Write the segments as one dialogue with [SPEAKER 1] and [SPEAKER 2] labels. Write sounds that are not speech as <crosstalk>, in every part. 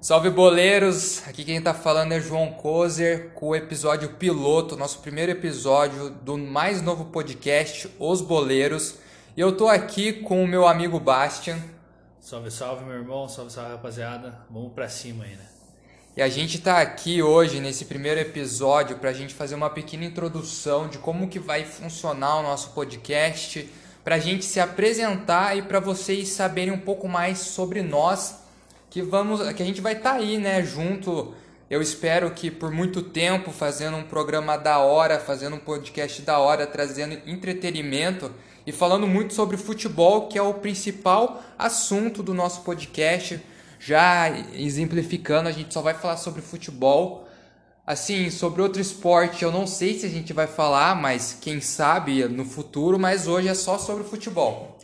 [SPEAKER 1] Salve boleiros! Aqui quem tá falando é João Kozer com o episódio piloto, nosso primeiro episódio do mais novo podcast, Os Boleiros. E eu tô aqui com o meu amigo Bastian.
[SPEAKER 2] Salve, salve, meu irmão, salve, salve, rapaziada. Vamos pra cima aí, né?
[SPEAKER 1] E a gente tá aqui hoje nesse primeiro episódio pra gente fazer uma pequena introdução de como que vai funcionar o nosso podcast, pra gente se apresentar e pra vocês saberem um pouco mais sobre nós que vamos, que a gente vai estar tá aí, né, junto. Eu espero que por muito tempo fazendo um programa da hora, fazendo um podcast da hora, trazendo entretenimento e falando muito sobre futebol, que é o principal assunto do nosso podcast. Já exemplificando, a gente só vai falar sobre futebol. Assim, sobre outro esporte, eu não sei se a gente vai falar, mas quem sabe no futuro, mas hoje é só sobre futebol.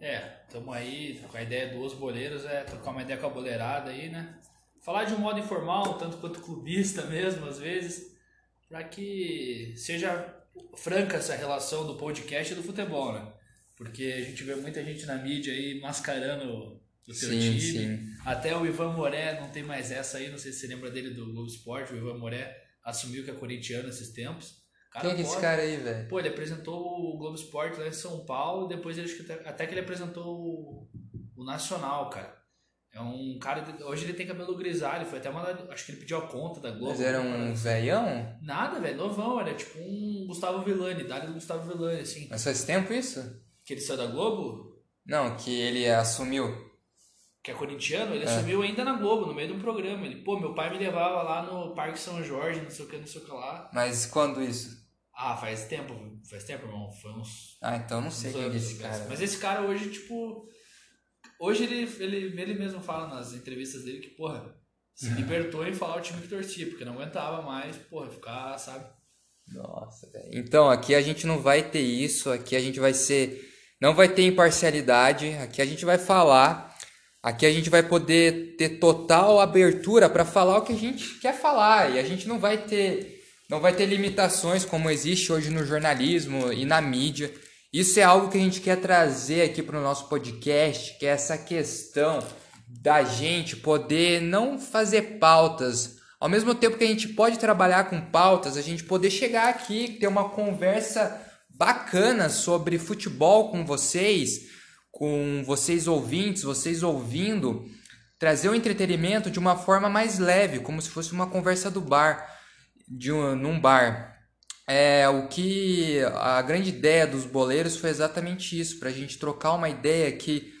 [SPEAKER 2] É, Estamos aí com a ideia dos boleiros, é trocar uma ideia com a boleirada aí, né? Falar de um modo informal, tanto quanto clubista mesmo, às vezes, para que seja franca essa relação do podcast e do futebol, né? Porque a gente vê muita gente na mídia aí mascarando o seu sim, time. Sim. Até o Ivan Moré não tem mais essa aí, não sei se você lembra dele do Globo Esporte, o Ivan Moré assumiu que é corintiano esses tempos.
[SPEAKER 1] Cara, Quem é esse cara aí, velho?
[SPEAKER 2] Pô, ele apresentou o Globo Esporte lá em São Paulo, depois ele, até que ele apresentou o, o Nacional, cara. É um cara. Hoje ele tem cabelo grisalho, foi até mandado. Acho que ele pediu a conta da Globo.
[SPEAKER 1] Mas era um velhão?
[SPEAKER 2] Nada, velho, novão, era tipo um Gustavo Villani, idade do Gustavo Villani, assim.
[SPEAKER 1] Mas faz tempo isso?
[SPEAKER 2] Que ele saiu da Globo?
[SPEAKER 1] Não, que ele assumiu.
[SPEAKER 2] Que é corintiano, ele é. assumiu ainda na Globo, no meio de um programa. Ele, pô, meu pai me levava lá no Parque São Jorge, não sei o que, não sei o que lá.
[SPEAKER 1] Mas quando isso?
[SPEAKER 2] Ah, faz tempo, faz tempo, irmão. Foi uns.
[SPEAKER 1] Ah, então não sei quem é esse cara.
[SPEAKER 2] Mas esse cara hoje, tipo. Hoje ele, ele, ele mesmo fala nas entrevistas dele que, porra, se uhum. libertou em falar o time que torcia, porque não aguentava mais, porra, ficar, sabe?
[SPEAKER 1] Nossa, velho. Então, aqui a gente não vai ter isso, aqui a gente vai ser. Não vai ter imparcialidade, aqui a gente vai falar, aqui a gente vai poder ter total abertura para falar o que a gente quer falar, e a gente não vai ter não vai ter limitações como existe hoje no jornalismo e na mídia. Isso é algo que a gente quer trazer aqui para o nosso podcast, que é essa questão da gente poder não fazer pautas, ao mesmo tempo que a gente pode trabalhar com pautas, a gente poder chegar aqui, ter uma conversa bacana sobre futebol com vocês, com vocês ouvintes, vocês ouvindo, trazer o entretenimento de uma forma mais leve, como se fosse uma conversa do bar de um, num bar. É, o que a grande ideia dos boleiros foi exatamente isso, para a gente trocar uma ideia que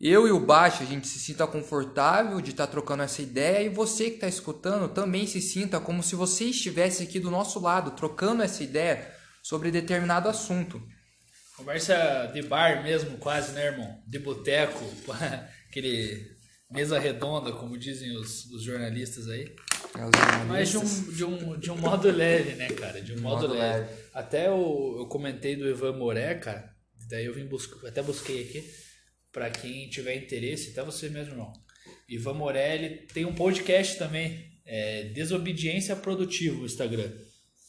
[SPEAKER 1] eu e o baixo a gente se sinta confortável de estar tá trocando essa ideia e você que está escutando também se sinta como se você estivesse aqui do nosso lado trocando essa ideia sobre determinado assunto.
[SPEAKER 2] Conversa de bar mesmo, quase, né, irmão? De boteco, <laughs> aquele mesa redonda, como dizem os, os jornalistas aí. Mas de um, de, um, de um modo leve, né, cara? De um modo, modo leve. leve. Até eu, eu comentei do Ivan Moré, cara. Daí eu vim buscar, até busquei aqui, para quem tiver interesse, até você mesmo não. Ivan Moré, ele tem um podcast também, é Desobediência Produtiva, o Instagram.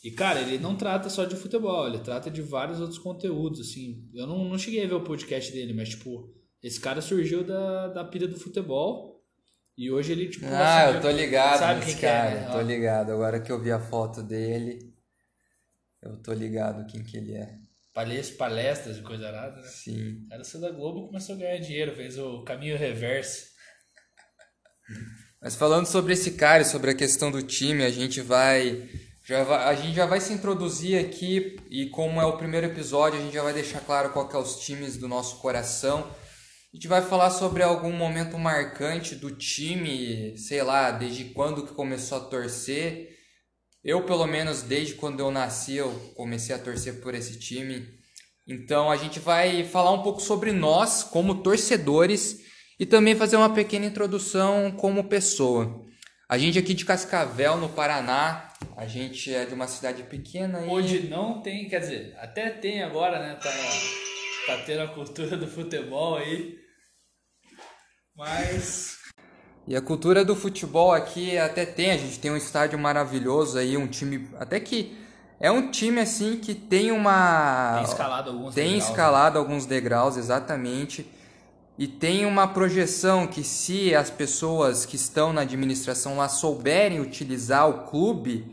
[SPEAKER 2] E, cara, ele não trata só de futebol, ele trata de vários outros conteúdos, assim. Eu não, não cheguei a ver o podcast dele, mas, tipo, esse cara surgiu da, da pilha do futebol e hoje ele, tipo.
[SPEAKER 1] Ah, eu tô ligado sabe nesse cara. É, né? Tô ligado. Agora que eu vi a foto dele, eu tô ligado quem que ele é.
[SPEAKER 2] Palestras, palestras e coisa nada, né?
[SPEAKER 1] Sim.
[SPEAKER 2] O cara saiu da Globo começou a ganhar dinheiro, fez o caminho reverso.
[SPEAKER 1] Mas falando sobre esse cara sobre a questão do time, a gente vai, já vai, a gente já vai se introduzir aqui e como é o primeiro episódio, a gente já vai deixar claro qual que é os times do nosso coração. A gente vai falar sobre algum momento marcante do time, sei lá, desde quando que começou a torcer. Eu, pelo menos, desde quando eu nasci, eu comecei a torcer por esse time. Então, a gente vai falar um pouco sobre nós como torcedores e também fazer uma pequena introdução como pessoa. A gente aqui de Cascavel, no Paraná, a gente é de uma cidade pequena.
[SPEAKER 2] E... Onde não tem, quer dizer, até tem agora, né? Tá tá tendo a cultura do futebol aí. Mas.
[SPEAKER 1] E a cultura do futebol aqui até tem, a gente tem um estádio maravilhoso aí, um time. Até que é um time assim que tem uma.
[SPEAKER 2] Tem escalado alguns
[SPEAKER 1] tem
[SPEAKER 2] degraus.
[SPEAKER 1] Tem escalado né? alguns degraus, exatamente. e tem uma projeção que se as pessoas que estão na administração lá souberem utilizar o clube,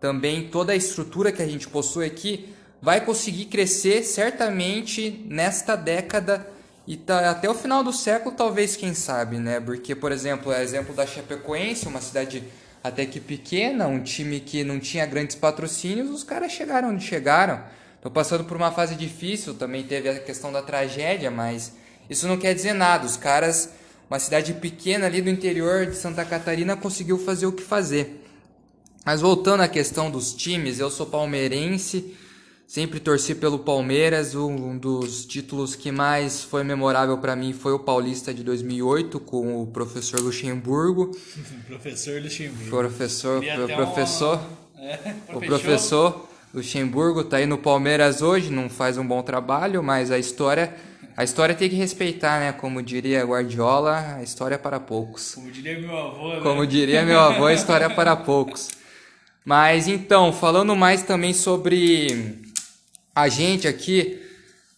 [SPEAKER 1] também toda a estrutura que a gente possui aqui vai conseguir crescer certamente nesta década e tá, até o final do século, talvez, quem sabe, né? Porque, por exemplo, é exemplo da Chapecoense, uma cidade até que pequena, um time que não tinha grandes patrocínios, os caras chegaram onde chegaram. Estão passando por uma fase difícil, também teve a questão da tragédia, mas isso não quer dizer nada. Os caras, uma cidade pequena ali do interior de Santa Catarina, conseguiu fazer o que fazer. Mas voltando à questão dos times, eu sou palmeirense, sempre torci pelo Palmeiras. Um dos títulos que mais foi memorável para mim foi o Paulista de 2008 com o professor Luxemburgo. <laughs>
[SPEAKER 2] professor Luxemburgo.
[SPEAKER 1] Professor, o professor, uma... é, <laughs> o professor Luxemburgo tá aí no Palmeiras hoje, não faz um bom trabalho, mas a história a história tem que respeitar, né? Como diria Guardiola, a história é para poucos.
[SPEAKER 2] Como diria meu avô, né?
[SPEAKER 1] Como diria meu avô, a história é para poucos. <laughs> Mas então, falando mais também sobre a gente aqui,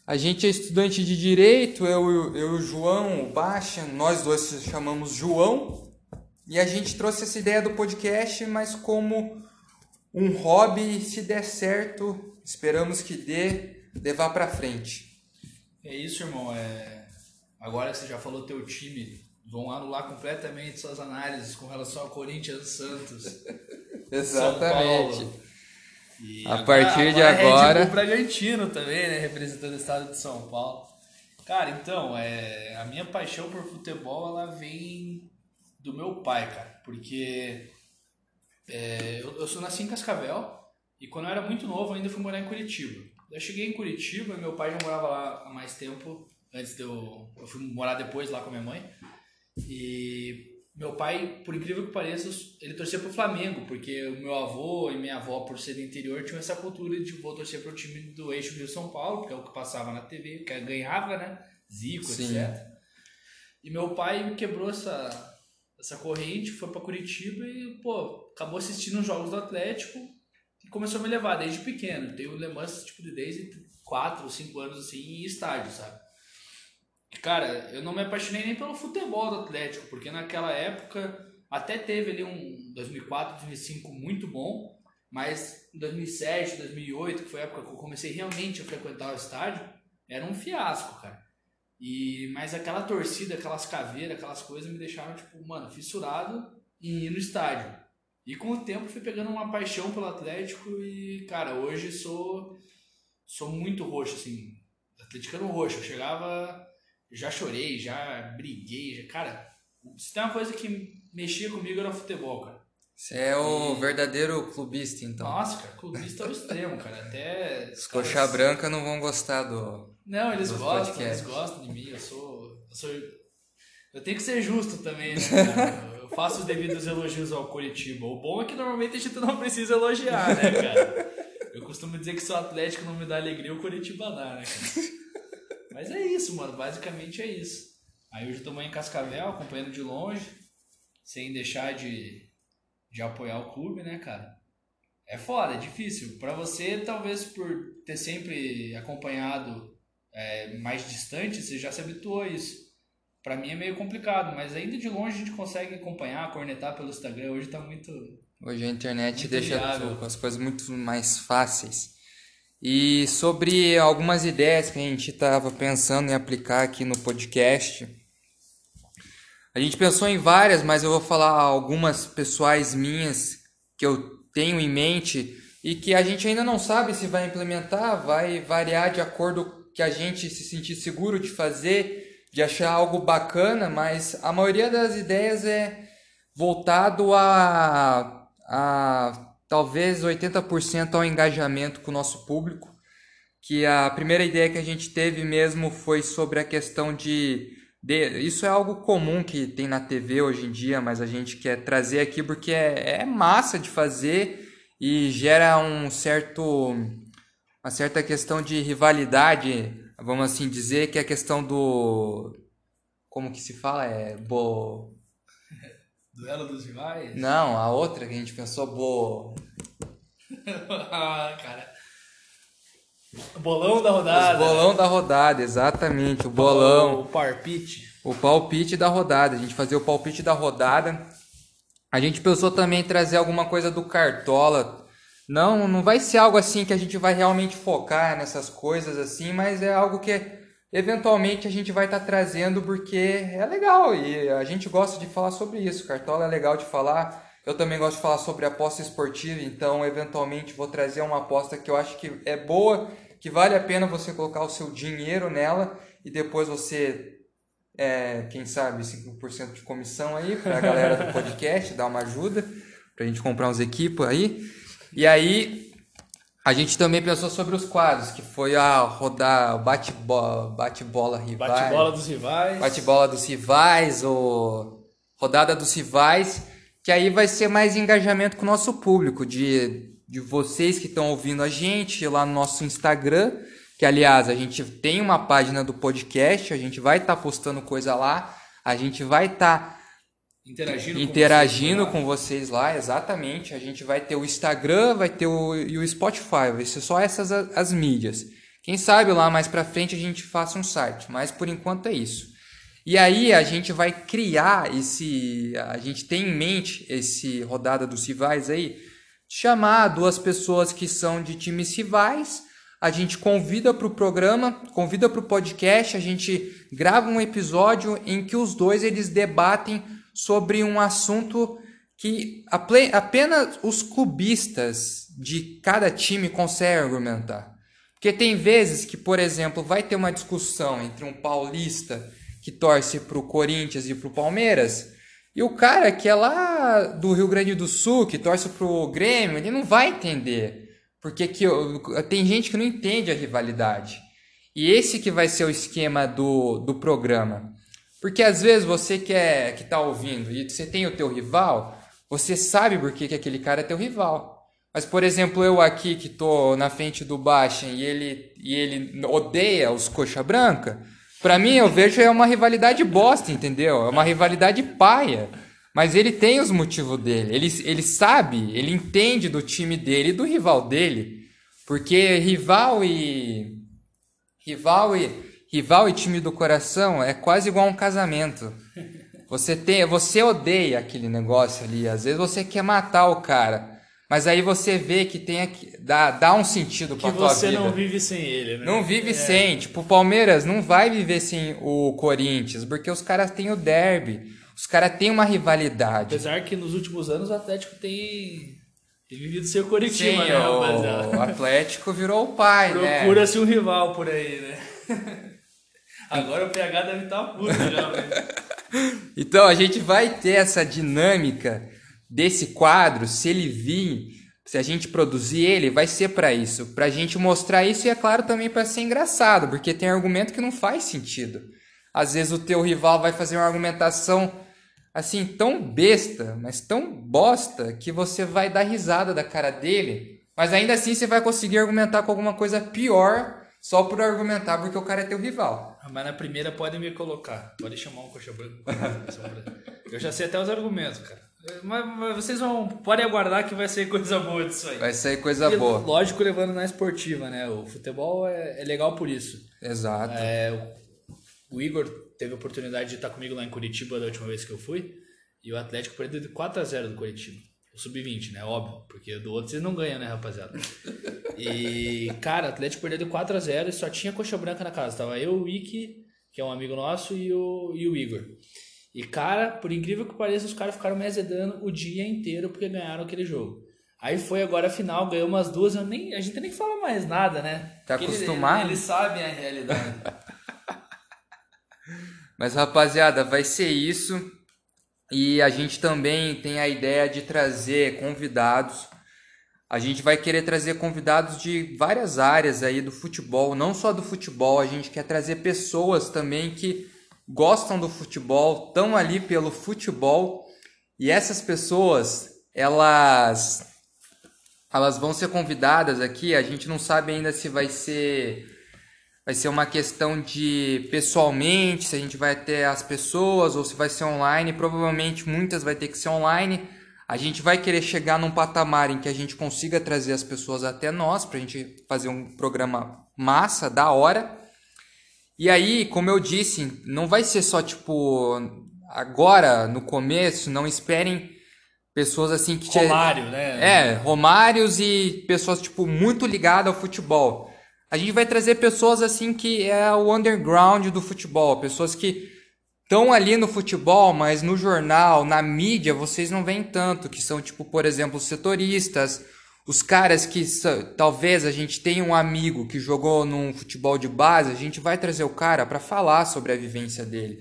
[SPEAKER 1] a gente é estudante de direito, eu, eu e o João, o Baixa, nós dois chamamos João, e a gente trouxe essa ideia do podcast, mas como um hobby, se der certo, esperamos que dê, levar para frente.
[SPEAKER 2] É isso, irmão. É... Agora que você já falou teu time, vão anular completamente suas análises com relação ao Corinthians Santos. <laughs>
[SPEAKER 1] Exatamente.
[SPEAKER 2] E
[SPEAKER 1] a agora, partir de
[SPEAKER 2] agora.
[SPEAKER 1] agora...
[SPEAKER 2] Red Bull Bragantino também, né? Representando o estado de São Paulo. Cara, então, é, a minha paixão por futebol ela vem do meu pai, cara. Porque é, eu, eu sou nasci em Cascavel e quando eu era muito novo ainda fui morar em Curitiba. Eu cheguei em Curitiba, meu pai já morava lá há mais tempo, antes de eu. Eu fui morar depois lá com a minha mãe. E meu pai, por incrível que pareça, ele torcia pro Flamengo, porque o meu avô e minha avó, por ser do interior, tinham essa cultura de vou torcer pro time do eixo Rio-São Paulo, que é o que passava na TV, que ganhava, né? Zico, Sim. etc. E meu pai quebrou essa, essa corrente, foi para Curitiba e, pô, acabou assistindo os jogos do Atlético e começou a me levar desde pequeno. Tenho lembranças, tipo, de desde 4 ou 5 anos, assim, em estádio, sabe? Cara, eu não me apaixonei nem pelo futebol do Atlético, porque naquela época até teve ali um 2004, 2005 muito bom, mas em 2007, 2008, que foi a época que eu comecei realmente a frequentar o estádio, era um fiasco, cara. E mas aquela torcida, aquelas caveiras, aquelas coisas me deixaram tipo, mano, fissurado em ir no estádio. E com o tempo fui pegando uma paixão pelo Atlético e, cara, hoje sou sou muito roxo assim, atleticano roxo. Eu chegava já chorei, já briguei, já, cara, se tem uma coisa que mexia comigo era futebol, cara.
[SPEAKER 1] Você é o e... verdadeiro clubista, então.
[SPEAKER 2] Nossa, cara, clubista ao extremo, cara. Até. <laughs>
[SPEAKER 1] Os caras... coxa branca não vão gostar do.
[SPEAKER 2] Não, eles gostam, podcasts. eles gostam de mim. Eu sou, eu sou. Eu tenho que ser justo também, né, <laughs> cara? Eu faço os devidos elogios ao Curitiba. O bom é que normalmente a gente não precisa elogiar, né, cara? Eu costumo dizer que se o Atlético não me dá alegria, o Curitiba dá, né, cara? <laughs> Mas é isso, mano. Basicamente é isso. Aí hoje eu tô em Cascavel, acompanhando de longe, sem deixar de, de apoiar o clube, né, cara? É foda, é difícil. Para você, talvez por ter sempre acompanhado é, mais distante, você já se habituou a isso. Para mim é meio complicado, mas ainda de longe a gente consegue acompanhar, cornetar pelo Instagram. Hoje tá muito.
[SPEAKER 1] Hoje a internet deixa as coisas muito mais fáceis. E sobre algumas ideias que a gente estava pensando em aplicar aqui no podcast. A gente pensou em várias, mas eu vou falar algumas pessoais minhas que eu tenho em mente e que a gente ainda não sabe se vai implementar, vai variar de acordo que a gente se sentir seguro de fazer, de achar algo bacana, mas a maioria das ideias é voltado a, a talvez 80% ao engajamento com o nosso público, que a primeira ideia que a gente teve mesmo foi sobre a questão de, de isso é algo comum que tem na TV hoje em dia, mas a gente quer trazer aqui porque é, é massa de fazer e gera um certo uma certa questão de rivalidade, vamos assim dizer, que é a questão do como que se fala? É bo
[SPEAKER 2] Duelo dos rivais?
[SPEAKER 1] Não, a outra que a gente pensou, bo. <laughs>
[SPEAKER 2] ah, cara. Bolão da rodada.
[SPEAKER 1] O bolão da rodada, exatamente, o bolão.
[SPEAKER 2] O parpite.
[SPEAKER 1] O palpite da rodada. A gente fazer o palpite da rodada. A gente pensou também em trazer alguma coisa do Cartola. Não, não vai ser algo assim que a gente vai realmente focar nessas coisas assim, mas é algo que eventualmente a gente vai estar tá trazendo porque é legal e a gente gosta de falar sobre isso. Cartola é legal de falar. Eu também gosto de falar sobre aposta esportiva, então eventualmente vou trazer uma aposta que eu acho que é boa, que vale a pena você colocar o seu dinheiro nela e depois você, é, quem sabe, 5% de comissão aí para a galera do <laughs> podcast, dar uma ajuda para a gente comprar uns equipos aí. E aí a gente também pensou sobre os quadros, que foi a rodar bate-bola bate -bola rivais.
[SPEAKER 2] Bate-bola dos rivais.
[SPEAKER 1] Bate-bola dos rivais, ou rodada dos rivais, que aí vai ser mais engajamento com o nosso público, de, de vocês que estão ouvindo a gente lá no nosso Instagram, que aliás a gente tem uma página do podcast, a gente vai estar tá postando coisa lá, a gente vai estar tá
[SPEAKER 2] Interagindo,
[SPEAKER 1] interagindo com, vocês, com vocês lá, exatamente. A gente vai ter o Instagram, vai ter o, e o Spotify, vai ser só essas as, as mídias. Quem sabe lá mais para frente a gente faça um site, mas por enquanto é isso. E aí a gente vai criar esse, a gente tem em mente esse rodada dos rivais aí, chamar duas pessoas que são de times rivais, a gente convida para o programa, convida para o podcast, a gente grava um episódio em que os dois eles debatem sobre um assunto que apenas os clubistas de cada time conseguem argumentar. Porque tem vezes que, por exemplo, vai ter uma discussão entre um paulista que torce para o Corinthians e para o Palmeiras e o cara que é lá do Rio Grande do Sul, que torce para o Grêmio, ele não vai entender. Porque que, tem gente que não entende a rivalidade. E esse que vai ser o esquema do, do programa. Porque às vezes você que é, que está ouvindo e você tem o teu rival, você sabe por que, que aquele cara é teu rival. Mas, por exemplo, eu aqui que estou na frente do Baixa e ele, e ele odeia os coxa branca, para mim eu vejo é uma rivalidade bosta, entendeu? É uma rivalidade paia. Mas ele tem os motivos dele. Ele, ele sabe, ele entende do time dele e do rival dele. Porque rival e. Rival e Rival e time do coração é quase igual a um casamento. Você tem, você odeia aquele negócio ali, às vezes você quer matar o cara. Mas aí você vê que tem aqui, dá, dá um sentido
[SPEAKER 2] que
[SPEAKER 1] tua
[SPEAKER 2] vida.
[SPEAKER 1] Que
[SPEAKER 2] você não vive sem ele, né?
[SPEAKER 1] Não vive é. sem. Tipo, o Palmeiras não vai viver sem o Corinthians, porque os caras têm o derby. Os caras têm uma rivalidade.
[SPEAKER 2] Apesar que nos últimos anos o Atlético tem, tem vivido ser o Coritiba,
[SPEAKER 1] Sim,
[SPEAKER 2] né,
[SPEAKER 1] o... o Atlético virou o pai,
[SPEAKER 2] Procura né? Procura-se um rival por aí, né? <laughs> Agora o PH deve estar tá puto já, <laughs>
[SPEAKER 1] Então a gente vai ter essa dinâmica desse quadro, se ele vir, se a gente produzir ele, vai ser para isso, para a gente mostrar isso e é claro também para ser engraçado, porque tem argumento que não faz sentido. Às vezes o teu rival vai fazer uma argumentação assim tão besta, mas tão bosta que você vai dar risada da cara dele, mas ainda assim você vai conseguir argumentar com alguma coisa pior só por argumentar porque o cara é teu rival.
[SPEAKER 2] Mas na primeira podem me colocar. Pode chamar um coxa branco. Eu já sei até os argumentos, cara. Mas, mas, vocês vão. Podem aguardar que vai ser coisa boa disso aí.
[SPEAKER 1] Vai ser coisa e, boa.
[SPEAKER 2] Lógico, levando na esportiva, né? O futebol é, é legal por isso.
[SPEAKER 1] Exato.
[SPEAKER 2] É, o, o Igor teve a oportunidade de estar comigo lá em Curitiba da última vez que eu fui. E o Atlético perdeu de 4 a 0 do Curitiba. O sub-20, né? Óbvio. Porque do outro vocês não ganham, né, rapaziada? <laughs> E, cara, o Atlético perdeu de 4 a 0 e só tinha coxa branca na casa. Tava eu, o Wiki, que é um amigo nosso, e o, e o Igor. E, cara, por incrível que pareça, os caras ficaram me azedando o dia inteiro porque ganharam aquele jogo. Aí foi agora a final, ganhou umas duas, nem, a gente nem fala mais nada, né?
[SPEAKER 1] Tá porque acostumado?
[SPEAKER 2] Eles, eles sabem a realidade. <laughs>
[SPEAKER 1] Mas, rapaziada, vai ser isso. E a gente também tem a ideia de trazer convidados. A gente vai querer trazer convidados de várias áreas aí do futebol, não só do futebol, a gente quer trazer pessoas também que gostam do futebol, estão ali pelo futebol. E essas pessoas, elas elas vão ser convidadas aqui, a gente não sabe ainda se vai ser vai ser uma questão de pessoalmente, se a gente vai ter as pessoas ou se vai ser online. Provavelmente muitas vai ter que ser online. A gente vai querer chegar num patamar em que a gente consiga trazer as pessoas até nós, para a gente fazer um programa massa, da hora. E aí, como eu disse, não vai ser só tipo agora no começo, não esperem pessoas assim que
[SPEAKER 2] Romário, né?
[SPEAKER 1] É, Romários e pessoas tipo muito ligadas ao futebol. A gente vai trazer pessoas assim que é o underground do futebol, pessoas que estão ali no futebol, mas no jornal, na mídia, vocês não veem tanto, que são tipo, por exemplo, os setoristas, os caras que talvez a gente tenha um amigo que jogou num futebol de base, a gente vai trazer o cara para falar sobre a vivência dele.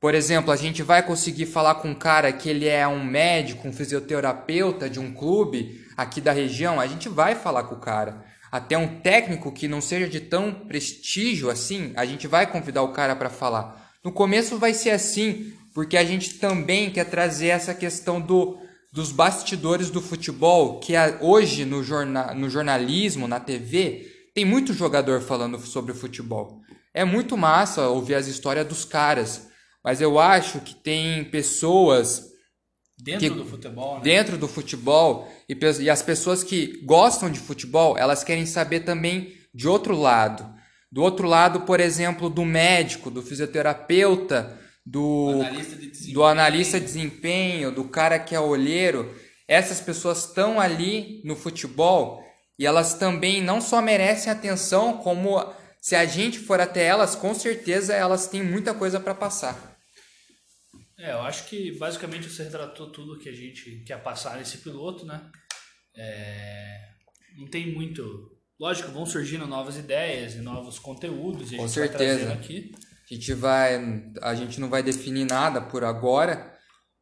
[SPEAKER 1] Por exemplo, a gente vai conseguir falar com um cara que ele é um médico, um fisioterapeuta de um clube aqui da região, a gente vai falar com o cara. Até um técnico que não seja de tão prestígio assim, a gente vai convidar o cara para falar. No começo vai ser assim, porque a gente também quer trazer essa questão do, dos bastidores do futebol, que hoje no, no jornalismo, na TV, tem muito jogador falando sobre o futebol. É muito massa ouvir as histórias dos caras mas eu acho que tem pessoas
[SPEAKER 2] dentro que, do futebol, né?
[SPEAKER 1] dentro do futebol e, e as pessoas que gostam de futebol, elas querem saber também de outro lado. Do outro lado, por exemplo, do médico, do fisioterapeuta, do analista de do analista de desempenho, do cara que é olheiro. Essas pessoas estão ali no futebol e elas também não só merecem atenção, como se a gente for até elas, com certeza elas têm muita coisa para passar.
[SPEAKER 2] É, eu acho que basicamente você retratou tudo que a gente quer passar nesse piloto, né? É, não tem muito. Lógico, vão surgindo novas ideias e novos conteúdos. E
[SPEAKER 1] Com certeza. aqui. A gente vai, a gente não vai definir nada por agora,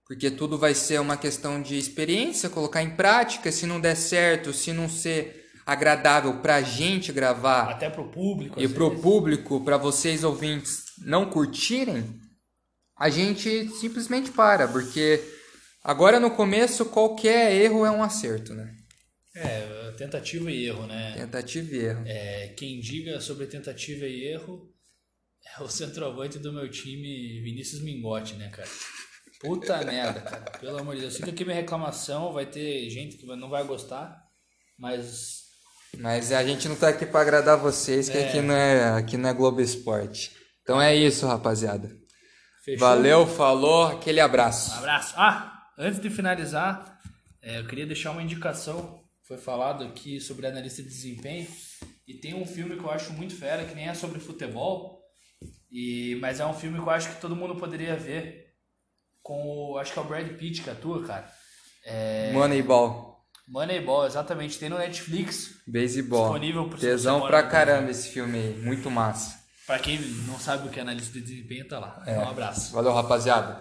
[SPEAKER 1] porque tudo vai ser uma questão de experiência, colocar em prática. Se não der certo, se não ser agradável para a gente gravar,
[SPEAKER 2] até para o público
[SPEAKER 1] e para o público, para vocês ouvintes não curtirem, a gente simplesmente para, porque agora no começo qualquer erro é um acerto, né?
[SPEAKER 2] É, tentativa e erro, né?
[SPEAKER 1] Tentativa e erro.
[SPEAKER 2] É, quem diga sobre tentativa e erro é o centroavante do meu time, Vinícius Mingotti, né, cara? Puta <laughs> merda, cara. Pelo amor de Deus. Fica aqui minha reclamação, vai ter gente que não vai gostar, mas.
[SPEAKER 1] Mas a gente não tá aqui para agradar vocês, que é... aqui não é, aqui não é Globo Esporte. Então é isso, rapaziada. Fechou? Valeu, falou, aquele abraço.
[SPEAKER 2] Um abraço. Ah, antes de finalizar, é, eu queria deixar uma indicação. Foi falado aqui sobre analista de desempenho. E tem um filme que eu acho muito fera, que nem é sobre futebol. E, mas é um filme que eu acho que todo mundo poderia ver. Com o. Acho que é o Brad Pitt que atua, cara. É...
[SPEAKER 1] Moneyball.
[SPEAKER 2] Moneyball, exatamente. Tem no Netflix.
[SPEAKER 1] Baseball. Disponível pro Tesão pra caramba esse filme aí. Muito massa.
[SPEAKER 2] Para quem não sabe o que é analista de desempenho, tá lá. É. Um abraço.
[SPEAKER 1] Valeu, rapaziada.